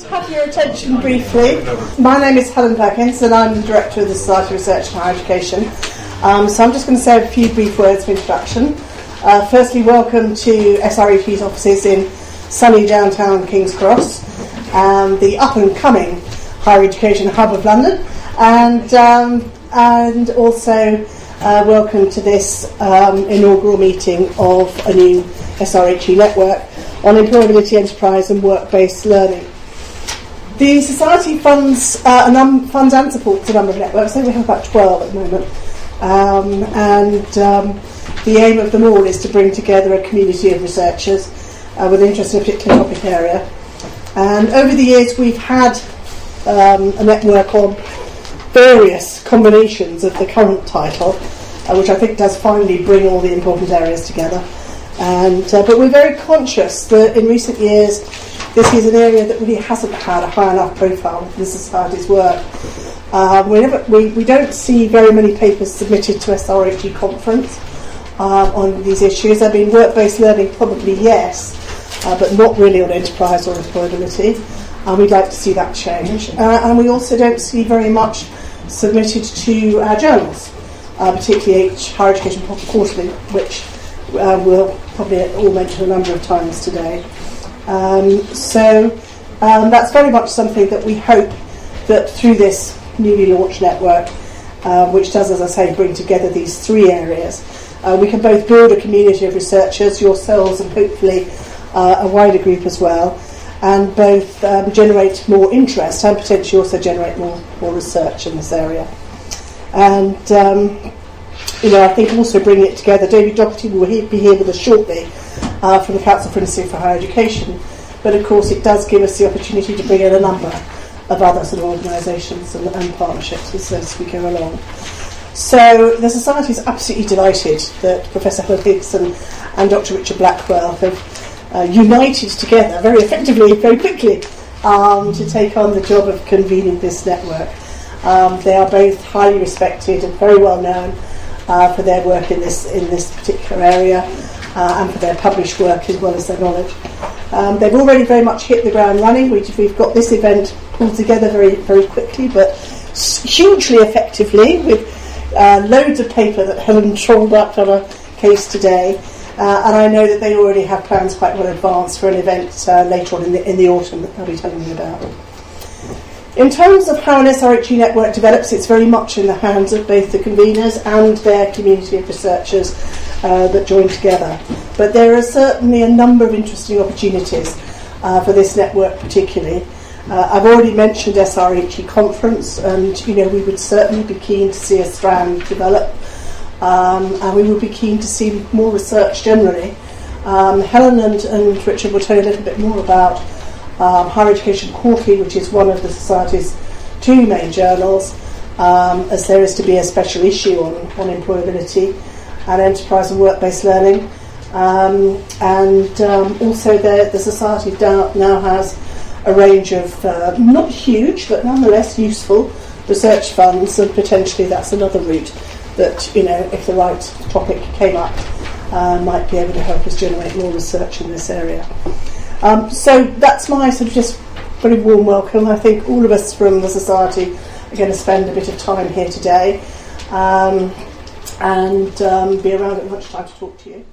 to have your attention briefly. My name is Helen Perkins and I'm the Director of the Society for Research into Higher Education. Um, so I'm just going to say a few brief words of introduction. Uh, firstly, welcome to SRHE's offices in sunny downtown King's Cross, um, the up and coming higher education hub of London, and, um, and also uh, welcome to this um, inaugural meeting of a new SRHE network on employability, enterprise, and work-based learning. The Society funds, uh, num- funds and supports a number of networks. I think we have about 12 at the moment. Um, and um, the aim of them all is to bring together a community of researchers uh, with interest in a particular topic area. And over the years, we've had um, a network on various combinations of the current title, uh, which I think does finally bring all the important areas together. And, uh, but we're very conscious that in recent years, this is an area that really hasn't had a high enough profile in the Society's work. Um, we, never, we, we don't see very many papers submitted to SRHE conference um, on these issues. I mean, work-based learning probably yes, uh, but not really on enterprise or employability. And we'd like to see that change. Uh, and we also don't see very much submitted to our journals, uh, particularly Higher Education Quarterly, which uh, we'll probably all mention a number of times today. Um, so um, that's very much something that we hope that through this newly launched network, uh, which does, as I say, bring together these three areas, uh, we can both build a community of researchers, yourselves, and hopefully uh, a wider group as well, and both um, generate more interest and potentially also generate more, more research in this area. And um, you know, I think also bringing it together. David Docherty will be here with us shortly uh, from the Council for Industry and Higher Education, but of course it does give us the opportunity to bring in a number of other sort of organisations and, and, partnerships as, as we go along. So the Society is absolutely delighted that Professor Helen Higson and, and Dr. Richard Blackwell have uh, united together very effectively, very quickly, um, to take on the job of convening this network. Um, they are both highly respected and very well known uh, for their work in this in this particular area uh, and for their published work as well as their knowledge. Um, they've already very much hit the ground running. We, have got this event pulled together very very quickly, but hugely effectively with uh, loads of paper that Helen trolled up on a case today. Uh, and I know that they already have plans quite well advanced for an event uh, later on in the, in the autumn that they'll be telling me about. In terms of how an SRHE network develops, it's very much in the hands of both the conveners and their community of researchers uh, that join together. But there are certainly a number of interesting opportunities uh, for this network, particularly. Uh, I've already mentioned SRHE conference, and you know we would certainly be keen to see a strand develop, um, and we would be keen to see more research generally. Um, Helen and, and Richard will tell you a little bit more about um, Higher Education Quarterly, which is one of the Society's two main journals, um, as there is to be a special issue on, on employability and enterprise and work based learning. Um, and um, also, the, the Society now has a range of uh, not huge but nonetheless useful research funds, and potentially that's another route that, you know, if the right topic came up, uh, might be able to help us generate more research in this area. Um, so that's my sort of just very warm welcome. I think all of us from the Society are going to spend a bit of time here today um, and um, be around at lunchtime to talk to you.